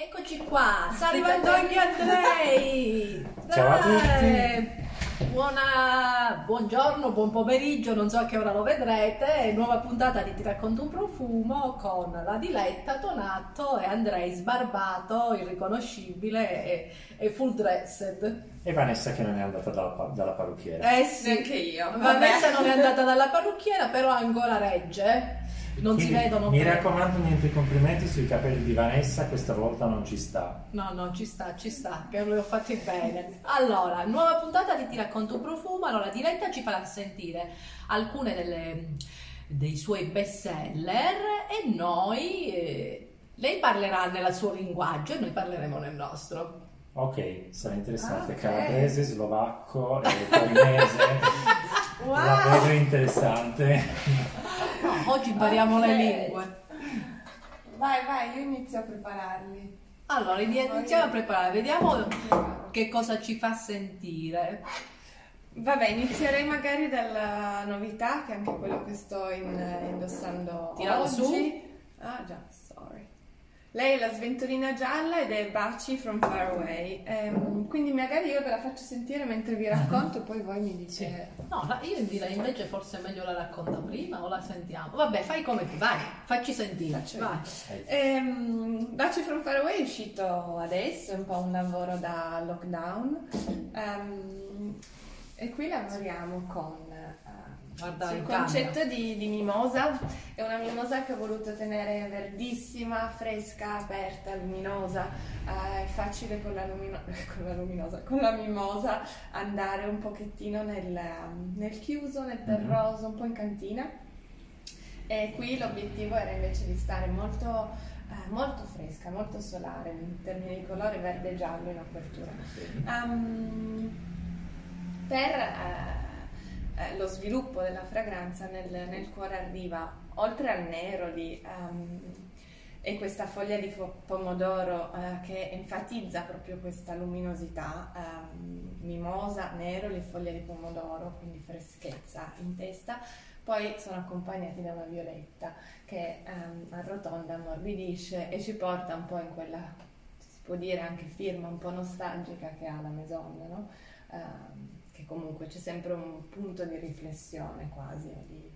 Eccoci qua, sta arrivando anche Andrei! Ciao a tutti! Buona... Buongiorno, buon pomeriggio, non so a che ora lo vedrete, nuova puntata di Ti racconto un profumo con la Diletta, Donato e Andrei sbarbato, irriconoscibile e, e full dressed. E Vanessa che non è andata dalla, dalla parrucchiera. Eh sì, Neanche io. Vanessa non è andata dalla parrucchiera, però ancora regge. Non si Quindi, vedono Mi bene. raccomando, niente complimenti sui capelli di Vanessa, questa volta non ci sta. No, no, ci sta, ci sta, che li ho fatti bene. Allora, nuova puntata di Ti racconto un profumo. Allora, Diletta ci farà sentire alcune delle, dei suoi best seller e noi, eh, lei parlerà nel suo linguaggio e noi parleremo nel nostro. Ok, sarà interessante. Ah, ok. Calabrese, slovacco, e torinese. La vedo interessante. No, oggi impariamo le Ok. lingue. Vai, vai, io inizio a prepararli. Allora, iniziamo a preparare, vediamo che cosa ci fa sentire. Vabbè, inizierei magari dalla novità, che è anche quello che sto in- indossando Tiralo oggi. su. Ah già, sorry. Lei è la sventolina gialla ed è Baci from Far Away. Ehm, quindi magari io ve la faccio sentire mentre vi racconto, poi voi mi dite... No, la- io direi invece forse è meglio la racconta prima o la sentiamo. Vabbè, fai come ti vai, facci sentire. Ehm, Baci from Far Away è uscito adesso, è un po' un lavoro da lockdown. Ehm, e qui lavoriamo con Guarda sul concetto di, di mimosa. È una mimosa che ho voluto tenere verdissima, fresca, aperta, luminosa. Eh, è facile con la, lumino- con la luminosa, con la mimosa andare un pochettino nel, nel chiuso, nel terroso, un po' in cantina. E qui l'obiettivo era invece di stare molto, eh, molto fresca, molto solare in termini di colore verde e giallo in apertura. Um, per eh, eh, lo sviluppo della fragranza nel, nel cuore arriva, oltre al nero di, um, e questa foglia di pomodoro eh, che enfatizza proprio questa luminosità, ehm, mimosa, nero, le foglie di pomodoro, quindi freschezza in testa, poi sono accompagnati da una violetta che ehm, arrotonda, ammorbidisce e ci porta un po' in quella, si può dire anche firma un po' nostalgica che ha la Maison, no? Ehm, che comunque c'è sempre un punto di riflessione quasi, di...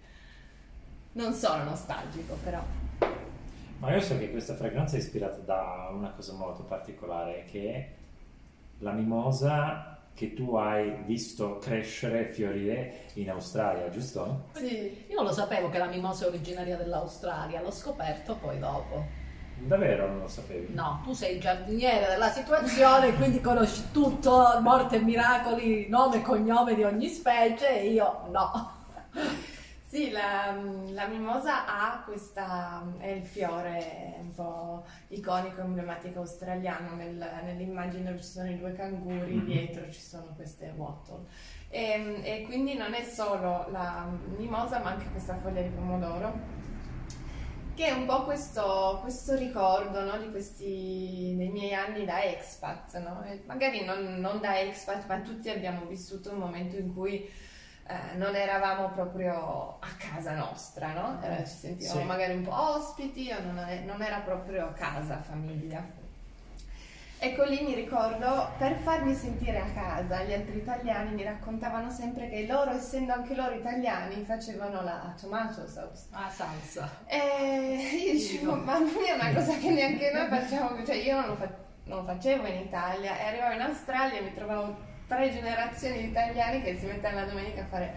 non solo nostalgico però. Ma io so che questa fragranza è ispirata da una cosa molto particolare, che è la mimosa che tu hai visto crescere e fiorire in Australia, giusto? Sì, Io non lo sapevo che la mimosa è originaria dell'Australia, l'ho scoperto poi dopo. Davvero non lo sapevi? No, tu sei il giardiniere della situazione, quindi conosci tutto, morte e miracoli, nome e cognome di ogni specie, e io no. Sì, la, la mimosa ha questa, è il fiore un po' iconico, emblematico australiano, Nel- nell'immagine ci sono i due canguri, Mhm. dietro ci sono queste wattle. E, e quindi non è solo la mimosa ma anche questa foglia di pomodoro che è un po' questo, questo ricordo no, di questi, dei miei anni da expat, no? Magari non, non da expat ma tutti abbiamo vissuto un momento in cui eh, non eravamo proprio a casa nostra, no? Eh, ci sentivamo Sì. magari un po' ospiti o non, non era proprio casa, famiglia. Ecco lì mi ricordo, per farmi sentire a casa, gli altri italiani mi raccontavano sempre che loro, essendo anche loro italiani, facevano la tomato sauce. Ah, salsa. E io dicevo, mamma mia, è una cosa che neanche noi facciamo, cioè io non lo, fa- non lo facevo in Italia e arrivavo in Australia e mi trovavo tre generazioni di italiani che si mettevano la domenica a fare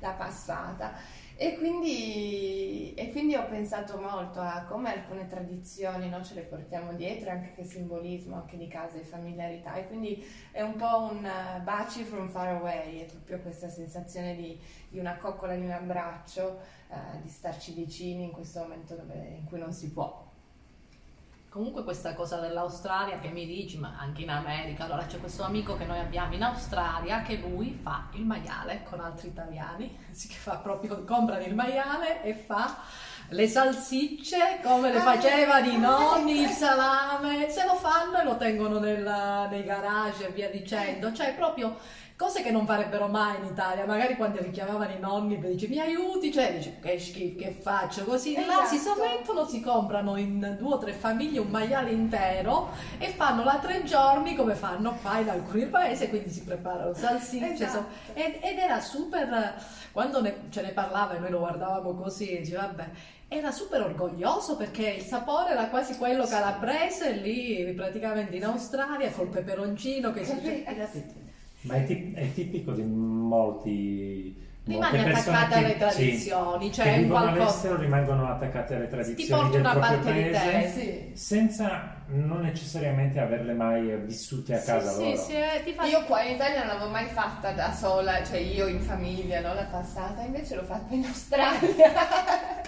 la passata. E quindi, e quindi ho pensato molto a come alcune tradizioni no, ce le portiamo dietro, anche che simbolismo, anche di casa e familiarità. E quindi è un po' un uh, baci from far away, è proprio questa sensazione di, di una coccola, di un abbraccio, eh, di starci vicini in questo momento dove- in cui non si può. Comunque questa cosa dell'Australia che mi dici, ma anche in America, allora c'è questo amico che noi abbiamo in Australia che lui fa il maiale con altri italiani, che fa proprio, comprano il maiale e fa le salsicce come le Ah, facevano i ah, nonni, il ecco. salame, se lo fanno e lo tengono nel- nei garage e via dicendo, cioè proprio cose che non farebbero mai in Italia, magari quando richiamavano i nonni per dire mi aiuti, cioè dice che schifo, che faccio, così là si Esatto. sommettono, si comprano in due o tre famiglie un maiale intero e fanno là tre giorni come fanno qua in alcuni paesi, quindi si preparano salsicce, Esatto. ed, ed era super, quando ne- ce ne parlava e noi lo guardavamo così, e diceva vabbè, era super orgoglioso perché il sapore era quasi quello calabrese lì praticamente in Australia col peperoncino che si era- Ma è, tip- è tipico di molti... Rimani attaccata alle tradizioni, sì, cioè che qualcosa- all'estero rimangono attaccate alle ti tradizioni del una proprio parte di te. paese Sì. senza non necessariamente averle mai vissute a casa sì, loro. sì, eh, ti fa... Io qua in Italia non l'avevo mai fatta da sola, cioè io in famiglia, no? La passata, invece l'ho fatta in Australia.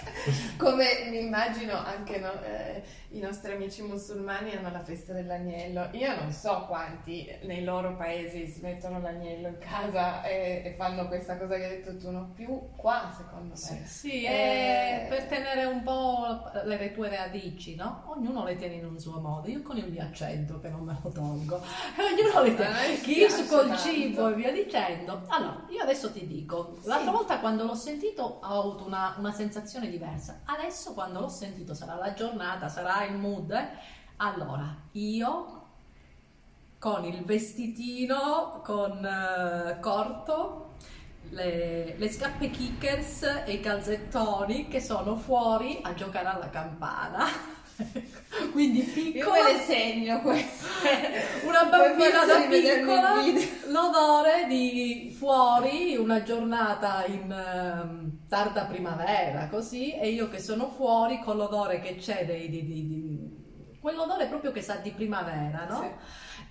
Come mi immagino anche no, eh, i nostri amici musulmani hanno la festa dell'agnello. Io non so quanti nei loro paesi si mettono l'agnello in casa e, e fanno questa cosa che hai detto tu, no? Più qua secondo me. Sì, Eh, è per tenere un po' le tue radici, no? Ognuno le tiene in un suo modo. Io con il mio accento che non me lo tolgo. E ognuno le A me tiene. Chi piace col cibo e via dicendo. Allora, io adesso ti dico, l'altra Sì. volta quando l'ho sentito ho avuto una, una sensazione diversa. Adesso quando l'ho sentito sarà la giornata, sarà il mood. eh. Allora, io con il vestitino con eh, corto, le, le scarpe kickers e i calzettoni che sono fuori a giocare alla campana. Quindi Io piccola, me le segno queste. una bambina da piccola, l'odore di fuori, una giornata in ehm, tarda primavera, così, e io che sono fuori con l'odore che c'è dei, di, di- di- quell'odore proprio che sa di primavera, no?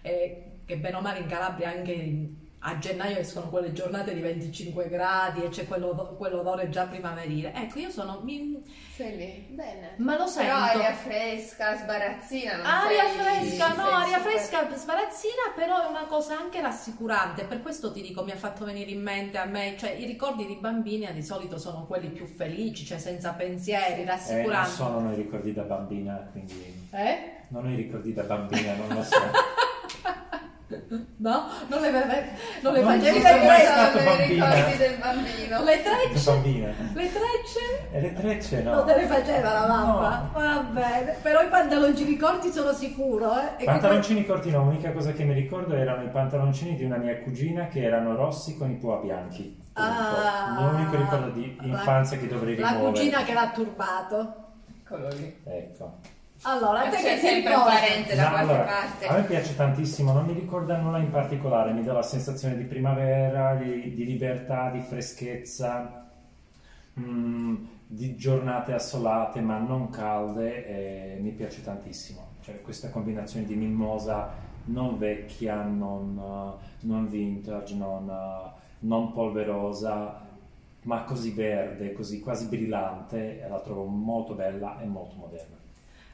E che bene o male in Calabria anche in- a gennaio escono quelle giornate di 25 gradi e c'è quello- quell'odore già primaverile. Ecco, io sono... mi- Sei lì, bene. ma lo sento. Però aria fresca, sbarazzina, non Aria sei- fresca, no, sei aria super- fresca sbarazzina, però è una cosa anche rassicurante, per questo ti dico, mi ha fatto venire in mente a me, cioè i ricordi di bambina di solito sono quelli più felici, cioè senza pensieri, Eh, non rassicuranti. sono i ricordi da bambina, quindi Eh? non ho i ricordi da bambina, non lo so. No? Non le, non le Non facevi ci le sono mai stato i bambina. ricordi del bambino. Le trecce? bambina. Le trecce? E le trecce no. Non te le faceva la mamma? No. Va bene, però i pantaloncini corti sono sicuro, eh? Che Pantaloncini corti no, l'unica cosa che mi ricordo erano i pantaloncini di una mia cugina che erano rossi con i pua bianchi. Ah. il mio unico ricordo di La- infanzia che dovrei La rimuovere. cugina che l'ha turbato. Eccolo lì. Ecco. Allora, te C'è sempre un parente da No, qualche allora, parte. A me piace tantissimo, non mi ricorda nulla in particolare, mi dà la sensazione di primavera, di, di libertà, di freschezza, mm, di giornate assolate ma non calde e mi piace tantissimo. Cioè, questa combinazione di mimosa non vecchia, non, non vintage, non, non polverosa, ma così verde, così quasi brillante, la trovo molto bella e molto moderna.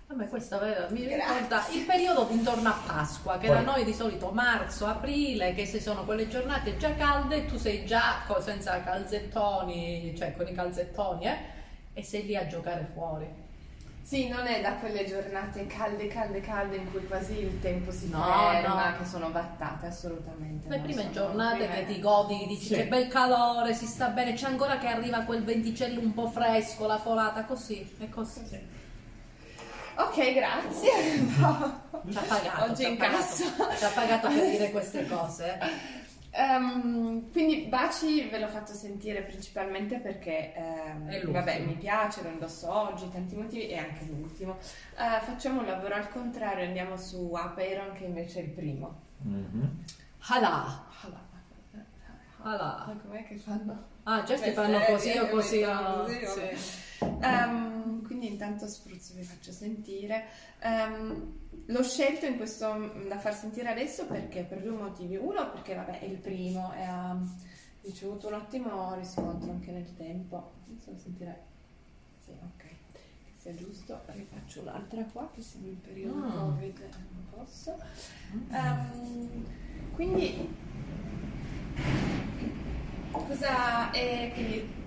A me questo eh, mi Grazie. ricorda il periodo intorno a Pasqua, che Poi- da noi di solito marzo, aprile, che se sono quelle giornate già calde, tu sei già senza calzettoni, cioè con i calzettoni, eh, e sei lì a giocare fuori. Sì, non è da quelle giornate calde, calde, calde in cui quasi il tempo si No, ferma, no. che sono vattate, assolutamente. Le prime giornate prime- che ti godi, dici Sì. che bel calore, si sta bene, c'è ancora che arriva quel venticello un po' fresco, la folata, così, è così. Ok, grazie. No. Ci ha pagato, Oggi in pagato, cassa. ci ha pagato per dire queste cose. Ehm, quindi Baci ve l'ho fatto sentire principalmente perché l'ultimo. vabbè, mi piace, lo indosso oggi, tanti motivi e anche l'ultimo. Eh, facciamo un lavoro al contrario, andiamo su Apeiron che invece è il primo. Mhm. Halà, halà. Ah, Com'è che fanno? Ah, già Le fanno così o così. no? così, vabbè. Sì. Ehm, quindi intanto spruzzo vi faccio sentire. Ehm, l'ho scelto in questo mm, da far sentire adesso perché per due motivi. Uno perché vabbè è il primo e ha ricevuto un ottimo riscontro anche nel tempo. Non so sentire. Sì, ok. Che sia giusto. Rifaccio l'altra qua che siamo in periodo Mm. Covid e non posso. Ehm, quindi cosa è quindi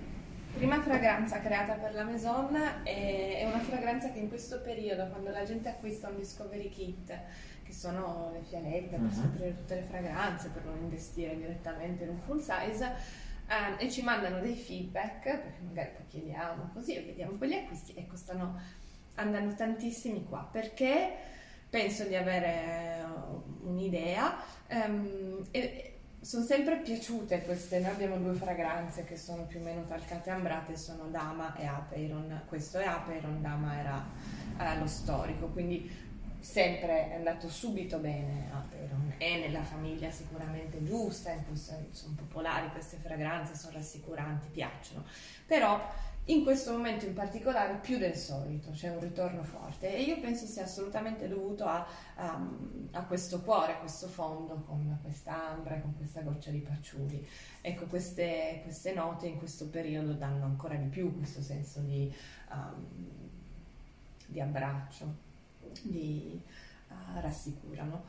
prima fragranza creata per la Maison è, una fragranza che in questo periodo, quando la gente acquista un Discovery Kit, che sono le fialette per Mhm. scoprire tutte le fragranze, per non investire direttamente in un full size, ehm, e ci mandano dei feedback, perché magari poi chiediamo così e vediamo quegli acquisti e costano, andano tantissimi qua, perché penso di avere eh, un'idea ehm, e sono sempre piaciute queste, noi abbiamo due fragranze che sono più o meno talcate ambrate, sono Dama e Apeiron, questo è Apeiron, Dama era eh, lo storico, quindi sempre è andato subito bene Apeiron, è nella famiglia sicuramente giusta, sono popolari queste fragranze, sono rassicuranti, piacciono, però in questo momento in particolare più del solito c'è un ritorno forte e io penso sia assolutamente dovuto a, a- a questo cuore, a questo fondo con questa ambra con questa goccia di patchouli. Ecco, queste, queste note in questo periodo danno ancora di più questo senso di, um, di abbraccio, di uh, rassicurano.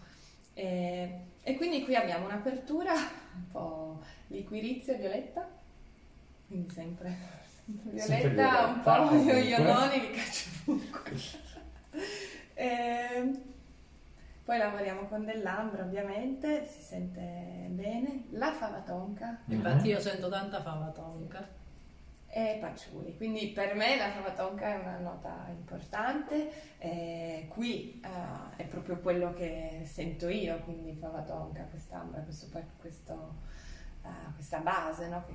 E, e quindi qui abbiamo un'apertura un po' liquirizia violetta, quindi Sempre violetta, un violetta, po' ovunque. ioioni che caccio ovunque. E poi lavoriamo con dell'ambra ovviamente, si sente bene, la fava tonka Infatti io sento tanta fava tonka. e patchouli, quindi per me la fava tonka è una nota importante, eh, qui eh, è proprio quello che sento io, quindi fava tonka, quest'ambra, questo, questo, eh, questa base, no? che,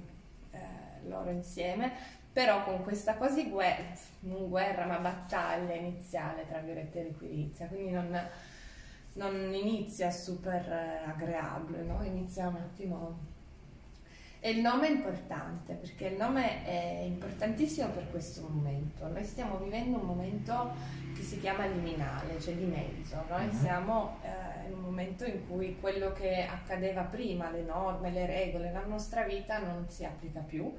eh, loro insieme, però con questa quasi guerra, non guerra ma battaglia iniziale tra Violetta e Liquirizia, quindi non, non inizia super eh, agreable, no? inizia un attimo... E il nome è importante perché il nome è importantissimo per questo momento. Noi stiamo vivendo un momento che si chiama liminale, cioè di mezzo. Noi Mhm. siamo eh, in un momento in cui quello che accadeva prima, le norme, le regole, la nostra vita non si applica più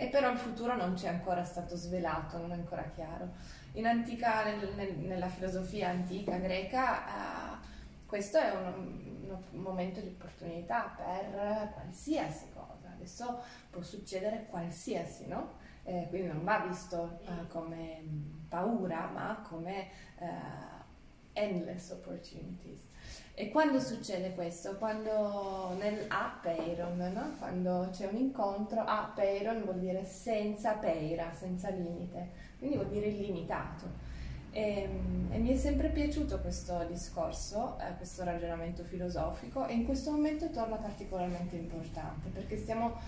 e però il futuro non ci è ancora stato svelato, non è ancora chiaro. In antica, nel- nel- nella filosofia antica greca, eh, questo è un, un momento di opportunità per qualsiasi cosa. Adesso può succedere qualsiasi, no? Eh, quindi non va visto eh, come paura, ma come eh, endless opportunities. E quando succede questo? Quando nel apeiron, no? quando c'è un incontro, apeiron vuol dire senza peira, senza limite, quindi vuol dire illimitato. E, e mi è sempre piaciuto questo discorso, eh, questo ragionamento filosofico e in questo momento torna particolarmente importante perché stiamo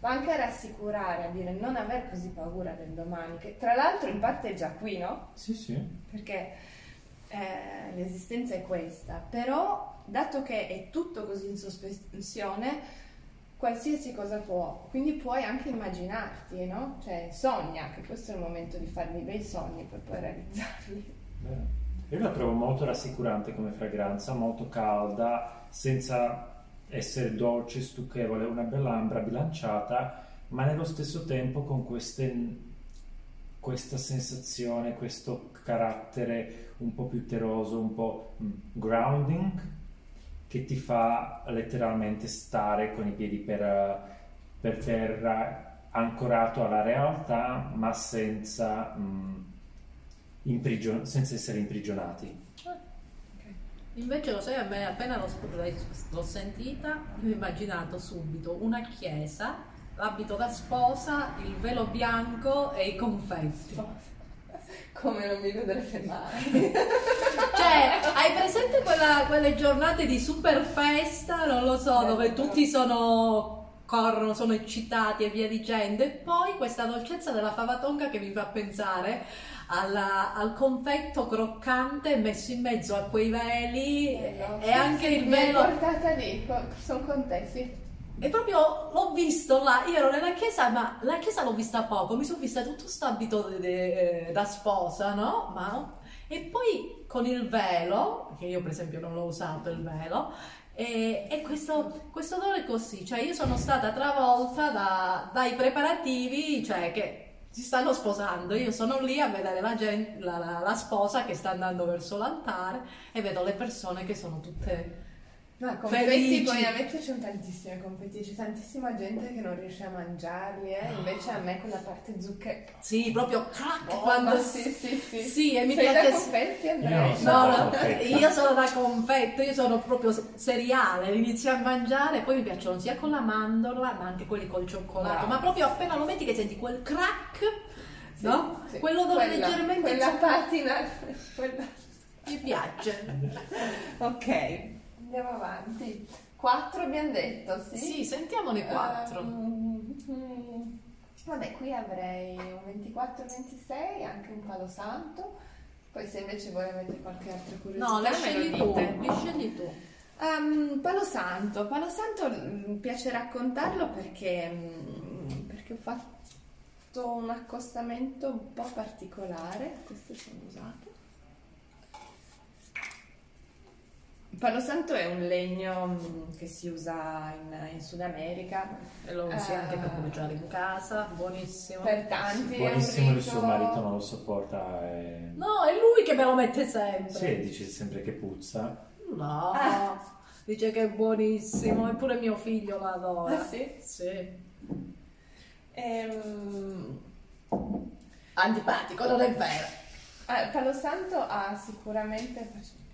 anche a rassicurare, a dire non aver così paura del domani, che tra l'altro in parte è già qui, no? Sì, sì. perché eh, l'esistenza è questa, però dato che è tutto così in sospensione, qualsiasi cosa può, quindi puoi anche immaginarti, no? Cioè sogna, che questo è il momento di fare dei bei sogni per poi realizzarli. Bene. Io la trovo molto rassicurante come fragranza, molto calda, senza essere dolce, stucchevole, una bella ambra bilanciata, ma nello stesso tempo con queste- questa sensazione, questo carattere un po' più teroso, un po' mm, grounding, che ti fa letteralmente stare con i piedi per, per terra, ancorato alla realtà, ma senza... mm, imprigion- senza essere imprigionati. Invece lo sai, appena l'ho, l'ho sentita, io ho immaginato subito una chiesa, l'abito da sposa, il velo bianco e i confetti. Come non mi vedrete mai. Cioè, hai presente quella- quelle giornate di super festa, non lo so, dove tutti sono corrono, sono eccitati e via dicendo, e poi questa dolcezza della fava tonka che mi fa pensare alla- al confetto croccante messo in mezzo a quei veli Bello. e anche il Mi hai velo portata lì, sono con te, sì. E proprio l'ho visto là, io ero nella chiesa, ma la chiesa l'ho vista poco, mi sono vista tutto questo abito de- da sposa, no? Ma- e poi con il velo, che io per esempio non l'ho usato il velo, e, e questo, questo odore così, cioè io sono stata travolta da- dai preparativi, cioè che si stanno sposando, io sono lì a vedere la, gen- la- la- la sposa che sta andando verso l'altare e vedo le persone che sono tutte No, confetti Felici. poi a me piacciono tantissimi confetti, c'è tantissima gente che non riesce a mangiarli, eh? invece a me quella parte zucchero. Sì, proprio crack Oh, quando... ma sì, sì, sì. Sì, e mi Sei piace... da confetti, Andrea? Io. No, no, io sono da confetto, io sono proprio cereale, inizio a mangiare, poi mi piacciono sia con la mandorla ma anche quelli col cioccolato, Bravo. ma proprio appena lo metti che senti quel crack, Sì, no? sì. Quello dove Quella- leggermente Quella patina, quella... mi piace. Ok, andiamo avanti. Quattro abbiamo detto, sì? Sì, sentiamone quattro. Mm, vabbè, qui avrei un 24-26, anche un palo santo. Poi se invece voi avete qualche altra curiosità, No, le scegli tu, li scegli tu. Ehm, Palo Santo, Palo Santo mm, mi piace raccontarlo perché, mm, perché ho fatto un accostamento un po' particolare, queste sono usate. Il Palo Santo è un legno mm, che si usa in, in Sud America E lo usi anche per Eh. cucinare in casa, buonissimo. per tanti. Buonissimo il suo rito- marito non lo sopporta e... No, è lui che me lo mette sempre. Sì, dice sempre che puzza. No, Ah. dice che è buonissimo, eppure mio figlio lo adora. Ah, sì? Sì. Ehm, Antipatico, non è vero. ah, Palo Santo ha sicuramente...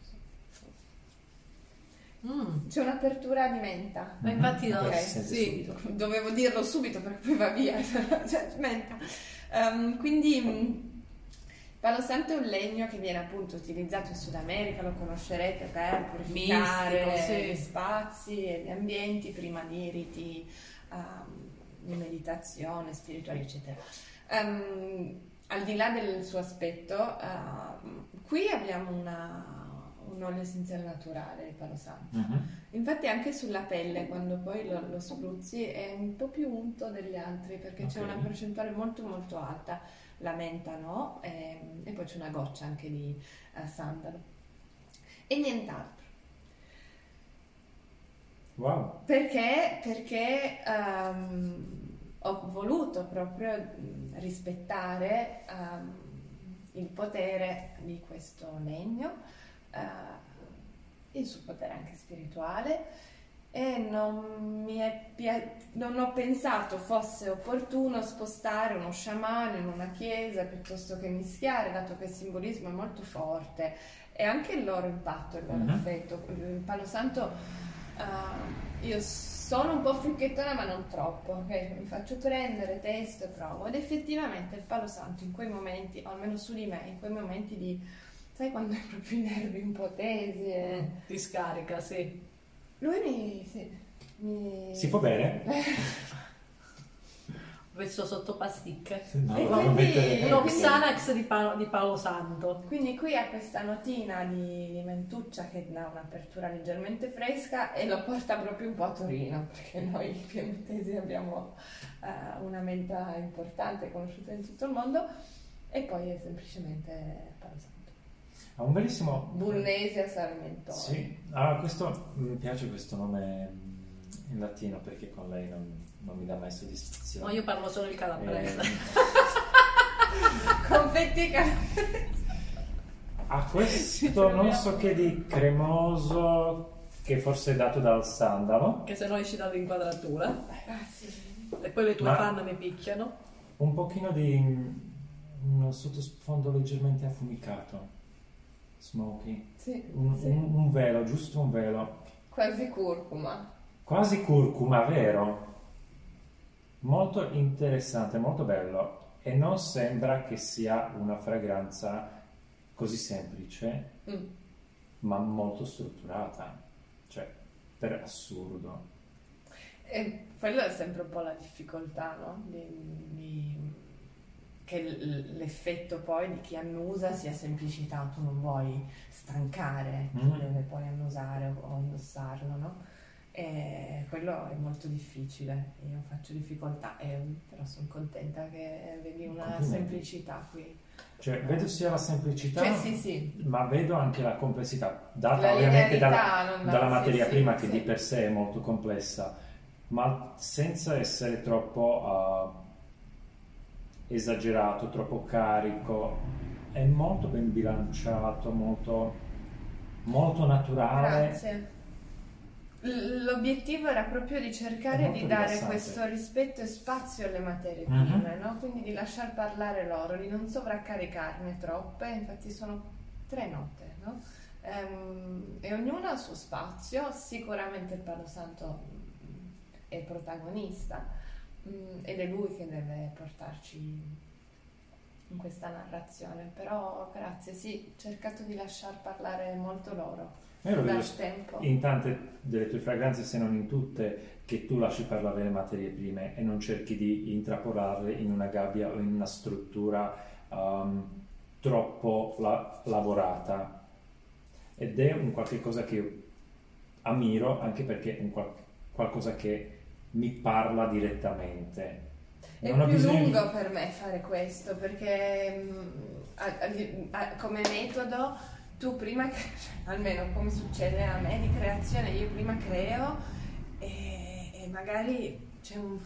Mm. C'è un'apertura di menta. Ma infatti no, Ok, si sente sì. Dovevo dirlo subito perché poi va via. cioè, menta. Ehm, quindi mh, Palo Santo è un legno che viene appunto utilizzato in Sud America, lo conoscerete per purificare Mistico, sì. gli spazi e gli ambienti prima di riti ehm, di meditazione, spirituali, eccetera. Ehm, al di là del suo aspetto, ehm, qui abbiamo una- un olio essenziale naturale, il Palo Santo. Mhm. Infatti anche sulla pelle quando poi lo, lo spruzzi è un po' più unto degli altri perché c'è Ok. una percentuale molto molto alta, la menta no, e, e poi c'è una goccia anche di eh, sandalo. E nient'altro. Wow. Perché? Perché ehm, ho voluto proprio rispettare ehm, il potere di questo legno, eh, il suo potere anche spirituale e non, mi è pia- non ho pensato fosse opportuno spostare uno sciamano in una chiesa piuttosto che mischiare, dato che il simbolismo è molto forte e anche il loro impatto, il loro Mhm. effetto. Il Palo Santo Ah, io sono un po' fricchettona ma non troppo, ok? Mi faccio prendere, testo e provo ed effettivamente il palo santo in quei momenti, o almeno su di me, in quei momenti di, sai quando hai proprio i nervi un po' tesi e... Ti scarica, sì. Lui mi... Sì, mi... Si può bere? Messo sotto pasticche. No, E non quindi- Uno Xanax di, Pa- di Paolo Santo. Quindi qui ha questa notina di, di mentuccia che dà un'apertura leggermente fresca e lo porta proprio un po' a Torino, perché noi piemontesi abbiamo eh, una menta importante conosciuta in tutto il mondo e poi è semplicemente Palo Santo. Ha un bellissimo... Burnesia Sarmentone. Sì, ah, questo, mi piace questo nome mm, in latino perché con lei non, non mi dà mai No, soddisfazione. io parlo solo il calabrese. Eh, Confetti calabresi. ha questo non so che di cremoso che forse è dato dal sandalo, Che se no esci dall'inquadratura. Ah, sì. E poi le tue Ma- fan mi picchiano. un pochino di mm, un sottosfondo leggermente affumicato, smoky, Sì, un, sì. un- un velo, giusto un velo, Quasi curcuma. quasi curcuma, vero? Molto interessante, molto bello e non sembra che sia una fragranza così semplice, Mm. ma molto strutturata, cioè per assurdo. E quello è sempre un po' la difficoltà, no? Di- di- che l'effetto poi di chi annusa sia semplicità, tu non vuoi stancare Mm. deve poi annusare o, indossarlo, no? E quello è molto difficile, io faccio difficoltà, e- però sono contenta che vedi una semplicità qui. Cioè, vedo sia la semplicità, Cioè sì, sì, ma vedo anche la complessità, data la ovviamente dalla, dalla sì, materia prima che di per sé è molto complessa, ma senza essere troppo eh, esagerato, troppo carico. È molto ben bilanciato, molto, molto naturale. Grazie. L'obiettivo era proprio di cercare di dare rilassante. questo rispetto e spazio alle materie Mhm. prime, no? quindi di lasciar parlare loro, di non sovraccaricarne troppe, infatti sono tre note, no? Ehm, e ognuno ha il suo spazio, sicuramente il Palo Santo è protagonista mm, ed è lui che deve portarci in questa narrazione, però grazie, sì, ho cercato di lasciar parlare molto loro Io lo vedo tempo. in tante delle tue fragranze, se non in tutte, che tu lasci parlare le materie prime e non cerchi di intrappolarle in una gabbia o in una struttura um, troppo la- lavorata. Ed è un qualche cosa che io ammiro anche perché è un qual- qualcosa che mi parla direttamente. È Non più bisogno lungo per me fare questo perché mm, a- come metodo tu prima, almeno come succede a me di creazione, io prima creo e, e magari c'è un,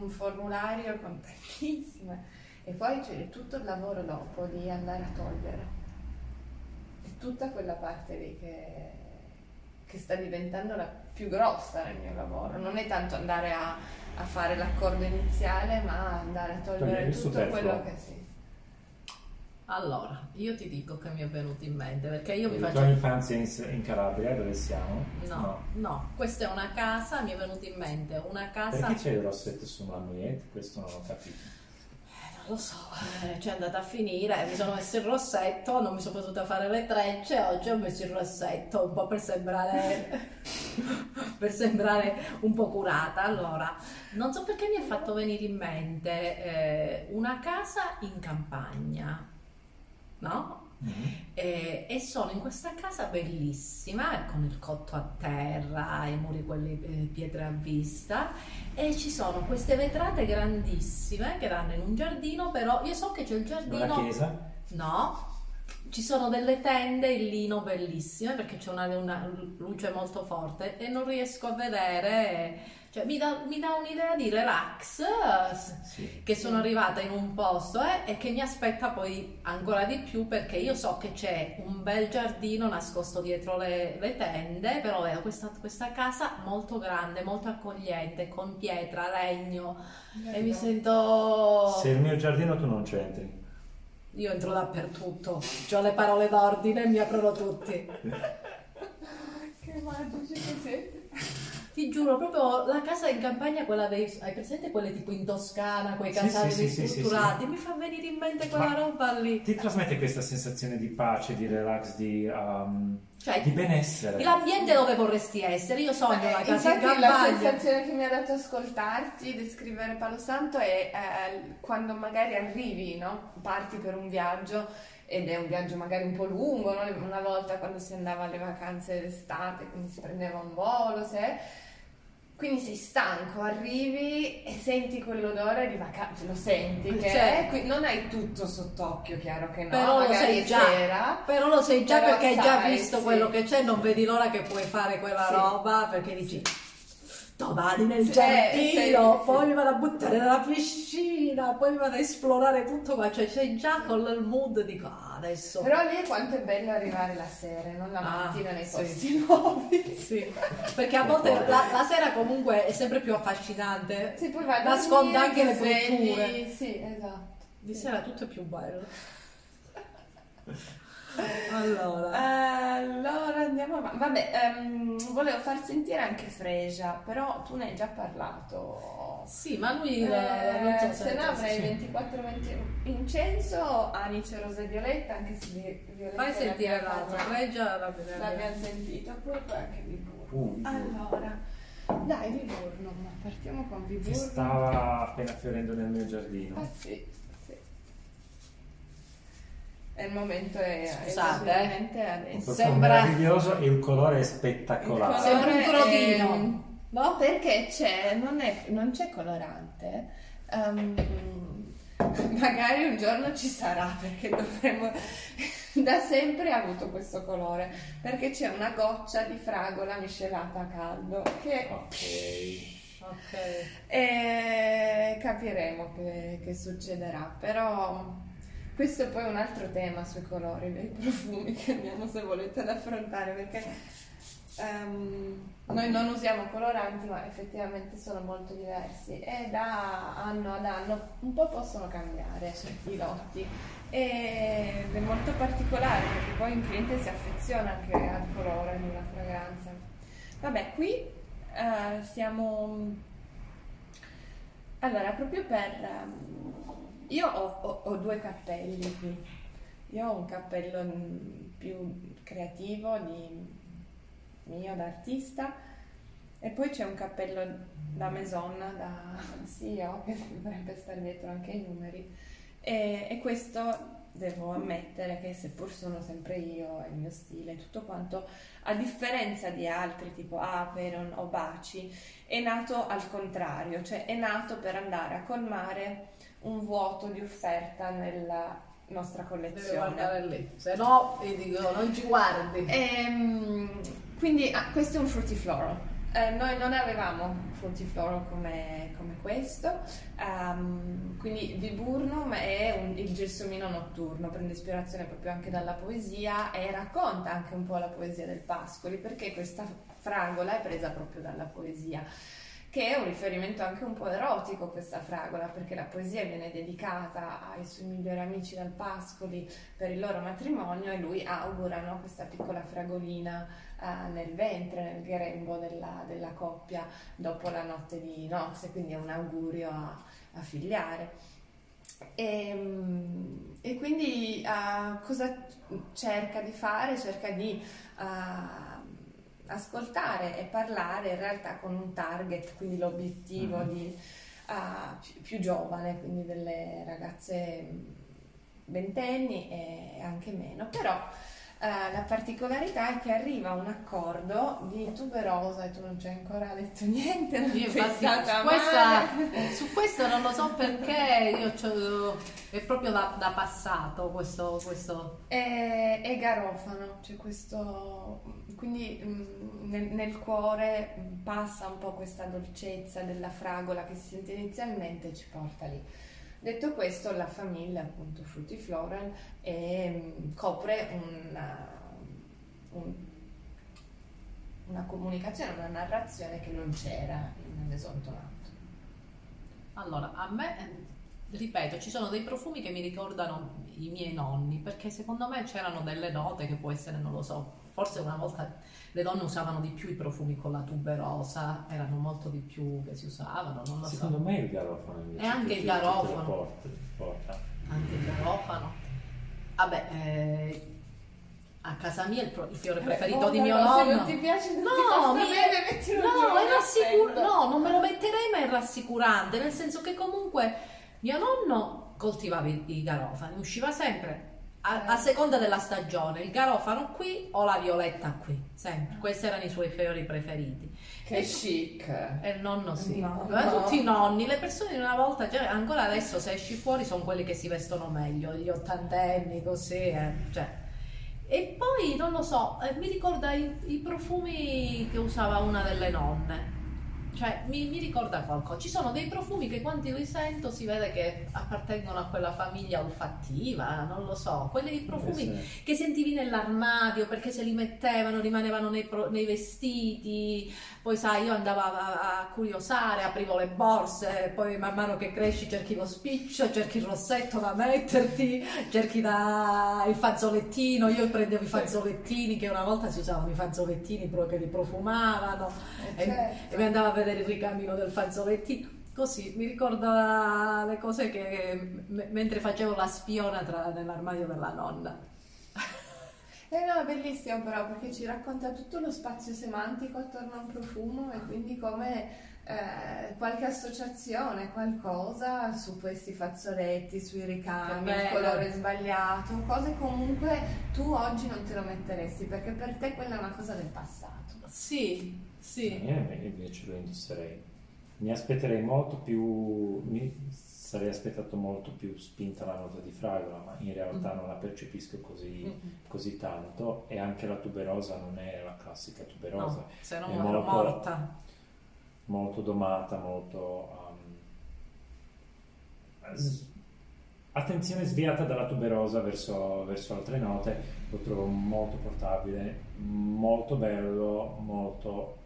un formulario con tantissime e poi c'è tutto il lavoro dopo di andare a togliere. È tutta quella parte lì che, che sta diventando la più grossa nel mio lavoro. Non è tanto andare a, a fare l'accordo iniziale, ma andare a Togliere tutto quello che sì. Allora, io ti dico che mi è venuto in mente perché io mi La faccio tua infanzia in, in Calabria, dove siamo? No, no, questa è una casa, mi è venuto in mente una casa. Perché c'è il rossetto sulla mogliette? Questo non ho capito. Lo so, eh, c'è andata a finire, mi sono messo il rossetto, non mi sono potuta fare le trecce, oggi ho messo il rossetto un po' per sembrare, per sembrare un po' curata. Allora, non so perché mi è fatto venire in mente eh, una casa in campagna, no? E, e sono in questa casa bellissima con il cotto a terra, i muri quelli eh, pietre a vista e ci sono queste vetrate grandissime che danno in un giardino, però io so che c'è il Una giardino chiesa? No, ci sono delle tende in lino bellissime perché c'è una, una luce molto forte e non riesco a vedere, cioè mi dà, mi dà un'idea di relax eh, Sì. che sono arrivata in un posto eh, e che mi aspetta poi ancora di più perché io so che c'è un bel giardino nascosto dietro le, le tende, però vedo questa, questa casa molto grande, molto accogliente, con pietra, legno e mi sento... Se il mio giardino tu non c'entri. Io entro dappertutto, ho le parole d'ordine e mi aprono tutti. Che magici che siete. Ti giuro, proprio la casa in campagna, quella dei... Hai presente quelle tipo in Toscana, quei Sì, casali sì, sì, sì, ristrutturati? Mi fa venire in mente quella Ma- roba lì. Ti trasmette questa sensazione di pace, di relax, di, um, Cioè, di benessere. l'ambiente dove vorresti essere. Io sogno Eh, una casa in infatti la campagna. sensazione che mi ha dato ascoltarti, descrivere Palo Santo è eh, quando magari arrivi, no? Parti per un viaggio ed è un viaggio magari un po' lungo, no? una volta quando si andava alle vacanze d'estate, quindi si prendeva un volo, se... quindi sei stanco, arrivi e senti quell'odore di vacanza, lo senti che Certo. è, qui- non hai tutto sott'occhio, chiaro che no, Però lo magari sai è già. sera, Però lo sai già perché hai già sai, visto sì. quello che c'è, non vedi l'ora che puoi fare quella Sì. roba perché dici domani nel Sì, giardino, sì, poi sì. mi vado a buttare nella piscina, poi mi vado a esplorare tutto, ma cioè sei già con il mood dico ah, adesso Però lì quanto è bello arrivare la sera, non la Ah, mattina nei sì. posti nuovi. Sì, perché a volte la, la sera comunque è sempre più affascinante. Sì, poi vai Nasconde anche le brutture. Sì, esatto. Di sera tutto è più bello. Allora, Allora andiamo avanti. Vabbè, ehm, volevo far sentire anche Fresia, però tu ne hai già parlato. sì, ma lui Eh, non so se no avrei sì. 24 20 incenso, anice, rosa e violetta, anche se vi- violetta fai sentire l'abbiamo l'altro, già- Regia la l'abbiamo sentito, oppure poi anche Viburno. Uh, Allora, dai Viburno, ma partiamo con che Viburno. stava appena fiorendo nel mio giardino. Ah sì. E il momento è Scusate, è eh. Un adesso. Sembra- meraviglioso e il colore è spettacolare. Il Sembra un colore è- crodino, no? Perché c'è, non, è- non c'è colorante. ehm, magari un giorno ci sarà perché dovremmo. Da sempre ha avuto questo colore perché c'è una goccia di fragola miscelata a caldo che Ok. Ok. e capiremo che, che succederà. Però questo è poi un altro tema sui colori dei profumi che andiamo se volete ad affrontare perché ehm, noi non usiamo coloranti, ma effettivamente sono molto diversi e da anno ad anno un po' possono cambiare i lotti. Ed è molto particolare perché poi un cliente si affeziona anche al colore nella fragranza. Vabbè, qui eh, siamo. Allora, proprio per. ehm, io ho, ho- ho due cappelli qui. Io ho un cappello mm, più creativo di mio artista e poi c'è un cappello da Maison, da CEO, che dovrebbe stare dietro anche ai numeri. E, e questo devo ammettere che seppur sono sempre io, il mio stile, tutto quanto, a differenza di altri tipo Aperon o Baci, è nato al contrario, cioè è nato per andare a colmare un vuoto di offerta nella nostra collezione. guardare lì, se no vi dico non ci guardi. Ehm, quindi ah, questo è un fruity floral. Eh, noi non avevamo fruity floral come, come questo, Ehm, quindi Viburnum è un- il gelsomino notturno, prende ispirazione proprio anche dalla poesia e racconta anche un po' la poesia del Pascoli, perché questa fragola è presa proprio dalla poesia che è un riferimento anche un po' erotico questa fragola, perché la poesia viene dedicata ai suoi migliori amici dal Pascoli per il loro matrimonio e lui augura no, questa piccola fragolina eh, nel ventre, nel grembo della, della coppia dopo la notte di nozze, quindi è un augurio a, a figliare. E, mm, e quindi eh, cosa cerca di fare? Cerca di eh, ascoltare e parlare in realtà con un target, quindi l'obiettivo Mhm. di ah, più, più giovane, quindi delle ragazze mm, ventenni e anche meno, però eh, la particolarità è che arriva un accordo di tuberosa e tu non ci hai ancora detto niente, Io infatti su, questa, su questo non lo so perché io è proprio da, da passato questo, questo E, e garofano, c'è questo, quindi mm, nel, nel cuore passa un po' questa dolcezza della fragola che si sente inizialmente e ci porta lì. Detto questo, la famiglia, appunto Fruity Floral, e, mm, copre una, un- una comunicazione, una narrazione che non c'era in Maison Tomato. Allora, a me, eh, ripeto, ci sono dei profumi che mi ricordano i miei nonni, perché secondo me c'erano delle note che può essere, non lo so, forse una volta le donne usavano di più i profumi con la tuberosa, erano molto di più che si usavano, non lo Secondo so. me il garofano invece E anche che il ti- garofano. porta- porta. Anche il garofano. Vabbè, eh, a casa mia il, pro- il fiore preferito Oh, di mio però, Se nonno... non ti piace, non ti No, costa mi- bene, mettilo No, è rassicur- no, non me lo metterei, ma è rassicurante, nel senso che comunque mio nonno coltivava i, i garofani, usciva sempre a, a seconda della stagione, il garofano qui o la violetta qui, sempre. Questi erano i suoi fiori preferiti. Che chic. E il nonno sì, No, Ma no. tutti i nonni, le persone di una volta, cioè, ancora adesso se esci fuori sono quelli che si vestono meglio, gli ottantenni, così, eh, cioè. E poi, non lo so, eh, mi ricorda i, i profumi che usava una delle nonne. Cioè, mi, mi ricorda qualcosa. Ci sono dei profumi che quando li sento si vede che appartengono a quella famiglia olfattiva, non lo so. Quelli profumi Questo è- che sentivi nell'armadio perché se li mettevano, rimanevano nei, pro- nei vestiti, poi sai io andavo a, a curiosare, aprivo le borse, poi man mano che cresci cerchi lo spiccio, cerchi il rossetto da metterti, cerchi da- il fazzolettino, io prendevo i fazzolettini che una volta si usavano i fazzolettini proprio che li profumavano e, certo. e mi andavo a vedere il ricamino del fazzolettino. Così mi ricorda le cose che mentre facevo la spiona tra- nell'armadio della nonna. Eh no, è bellissimo però perché ci racconta tutto lo spazio semantico attorno a un profumo e quindi come eh, qualche associazione, qualcosa su questi fazzoletti, sui ricami, il colore sbagliato, cose comunque tu oggi non te lo metteresti perché per te quella è una cosa del passato. Sì, sì. Io invece lo indosserei. Mi aspetterei molto più. Mi sarei aspettato molto più spinta la nota di fragola, ma in realtà Mm. non la percepisco così, Mm-mm. così tanto. E anche la tuberosa non è la classica tuberosa, No, se no È molto- morta. molto domata, molto. um, s- attenzione sviata dalla tuberosa verso, verso altre note. lo trovo molto portabile, molto bello, molto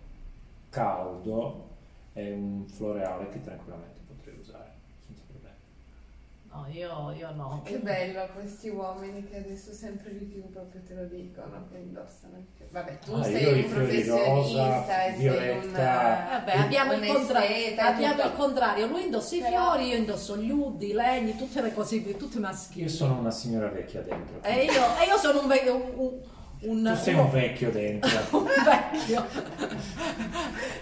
caldo, è un floreale che tranquillamente potrei usare senza problemi. No, io, io no. Che bello questi uomini che adesso sempre di più proprio te lo dicono, che indossano il fiore. Vabbè, tu Ah, sei un professionista rosa, e sei violetta, un... Vabbè, abbiamo, il, contra- esteta, abbiamo il contrario, lui indossa i Però- fiori, io indosso gli uddi, i legni, tutte le cose, tutte maschili. Io sono una signora vecchia dentro. E io, e io sono un vecchio, un, un, tu sei un vecchio dentro. un vecchio.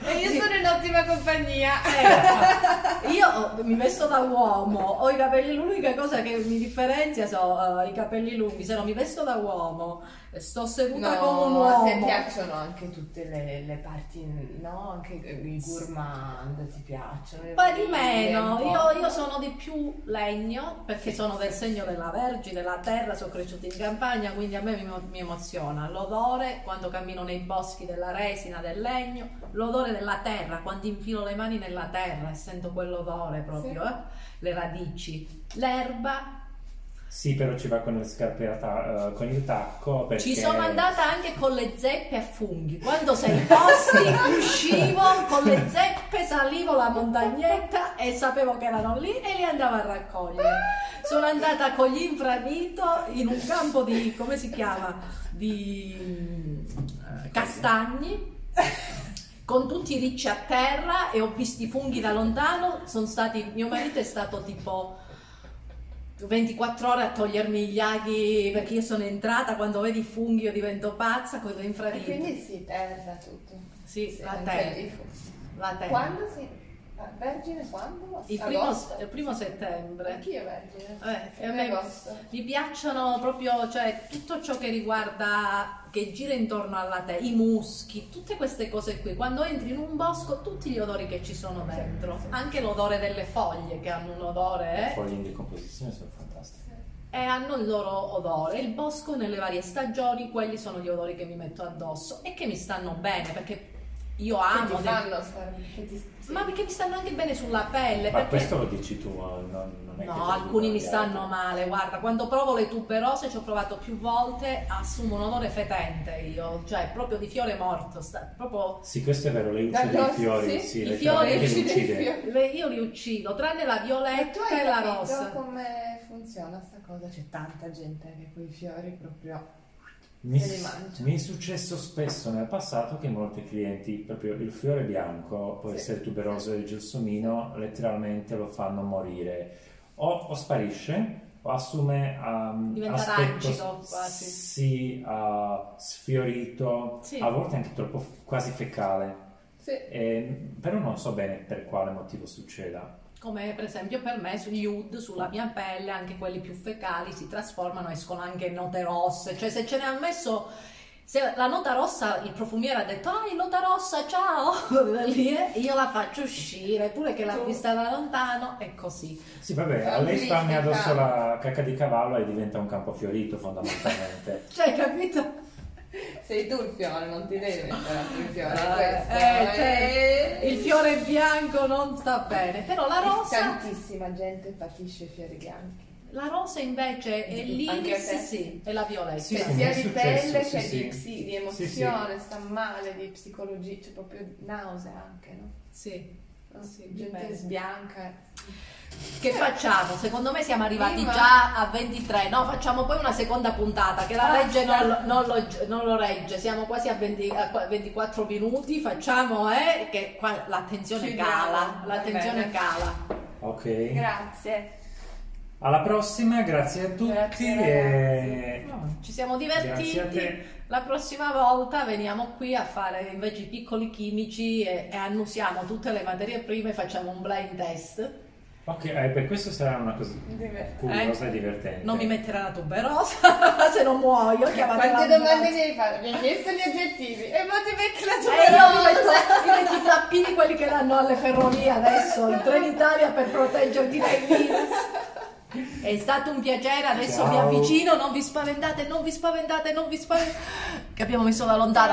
E io sono in ottima compagnia. Eh, io mi vesto da uomo, ho i capelli, l'unica cosa che mi differenzia sono eh, i capelli lunghi, se no mi vesto da uomo, sto seduta come un a te uomo. piacciono anche tutte le, le parti, no? Anche i gourmand ti piacciono? Un po' di meno, io, io sono di più legno perché sono del segno della Vergine, della terra, sono cresciuta in campagna, quindi a me mi, mi emoziona l'odore quando cammino nei boschi della resina, del legno, l'odore della terra, quando infilo le mani nella terra e sento quell'odore proprio, Sì. eh, le radici, l'erba. Sì, però ci va con le scarpe a ta- eh, con il tacco perché Ci sono andata anche con le zeppe a funghi. Quando sei posti, uscivo con le zeppe, salivo la montagnetta e sapevo che erano lì e li andavo a raccogliere. Sono andata con gli infradito in un campo di, come si chiama, di eh, castagni. Con tutti i ricci a terra e ho visto i funghi da lontano. Sono stati, mio marito è stato tipo 24 ore a togliermi gli aghi perché io sono entrata quando vedi i funghi io divento pazza con le E infradito. quindi si terra tutto. Sì, la terra. La terra. Quando si... ah, Vergine quando? Il primo, Agosto? il primo settembre. Anch'io vergine. Eh, me- mi piacciono proprio, cioè tutto ciò che riguarda, che gira intorno alla terra, i muschi, tutte queste cose qui. Quando entri in un bosco, tutti gli odori che ci sono dentro, Sì, sì. anche l'odore delle foglie che hanno un odore, le eh, foglie in decomposizione sono fantastiche. e hanno il loro odore. Il bosco nelle varie stagioni, quelli sono gli odori che mi metto addosso e che mi stanno bene perché io Che amo. ti dei- fanno stare... Che ti... sì. Ma perché mi stanno anche bene sulla pelle? Ma perché... questo lo dici tu, non, non è che No, alcuni mi stanno male, guarda, quando provo le tuberose, ci ho provato più volte, assumo un odore fetente io, cioè proprio di fiore morto, sta- proprio Sì, questo è vero, le uccide i fiori, sì, sì, i fiori li uccide le- io li uccido, tranne la E tu violetta hai e la rossa. come funziona sta cosa? C'è tanta gente che con i fiori proprio... Mi, mi è successo spesso nel passato che molti clienti, proprio il fiore bianco, può Sì. essere tuberoso del gelsomino, letteralmente lo fanno morire. O, o sparisce, o assume um, Diventa aspetto quasi. sì, uh, sfiorito, Sì. a volte anche troppo quasi fecale. Sì. E- però non so bene per quale motivo succeda. Come per esempio per me sugli UD, sulla mia pelle, anche quelli più fecali si trasformano, escono anche note rosse, cioè se ce ne ha messo... Se la nota rossa, il profumiere ha detto, ah, nota rossa, ciao, lì, eh, io la faccio uscire, pure che l'ha vista da lontano, è così. Sì, vabbè, a lei spalmi addosso la cacca di cavallo e diventa un campo fiorito fondamentalmente. Cioè, capito? Sei tu il fiore, non ti devi mettere il fiore. Eh, questo. eh, cioè, Eh, Il fiore bianco non sta bene, però la rosa, Tantissima gente patisce i fiori bianchi. la rosa invece è l'iris, sì, e la violetta. Sì, Cioè, sì, mi sia è di pelle sì, che sì. di, di Sì, emozione, sta male, di psicologia, c'è proprio nausea anche, no? Sì. Sì, gente sbianca. Che facciamo? Secondo me siamo arrivati Prima- già a 23, no? Facciamo poi una seconda puntata che la Basta. legge non, lo- non lo, non lo regge, siamo quasi a, 20 a qua- 24 minuti, facciamo eh, che qua l'attenzione Chiudiamo, cala, l'attenzione bene. cala. Ok. Grazie. Alla prossima, grazie a tutti Grazie, e No, Ci siamo grazie a divertiti. La prossima volta veniamo qui a fare invece i piccoli chimici e, e annusiamo tutte le materie prime e facciamo un blind test. Ok, eh, per questo sarà una cosa Divertente. curiosa Eh, e divertente. Non mi metterà la tuberosa se non muoio. Quante domande mi hai fatto? Mi hai chiesto gli aggettivi e poi ti metti la E io mi metto, tuberosa. i tappini quelli che danno alle ferrovie adesso, in Trenitalia per proteggerti dai virus. È stato un piacere, adesso Ciao. avvicino, non vi spaventate, non vi spaventate, non vi spaventate, che abbiamo messo da lontano.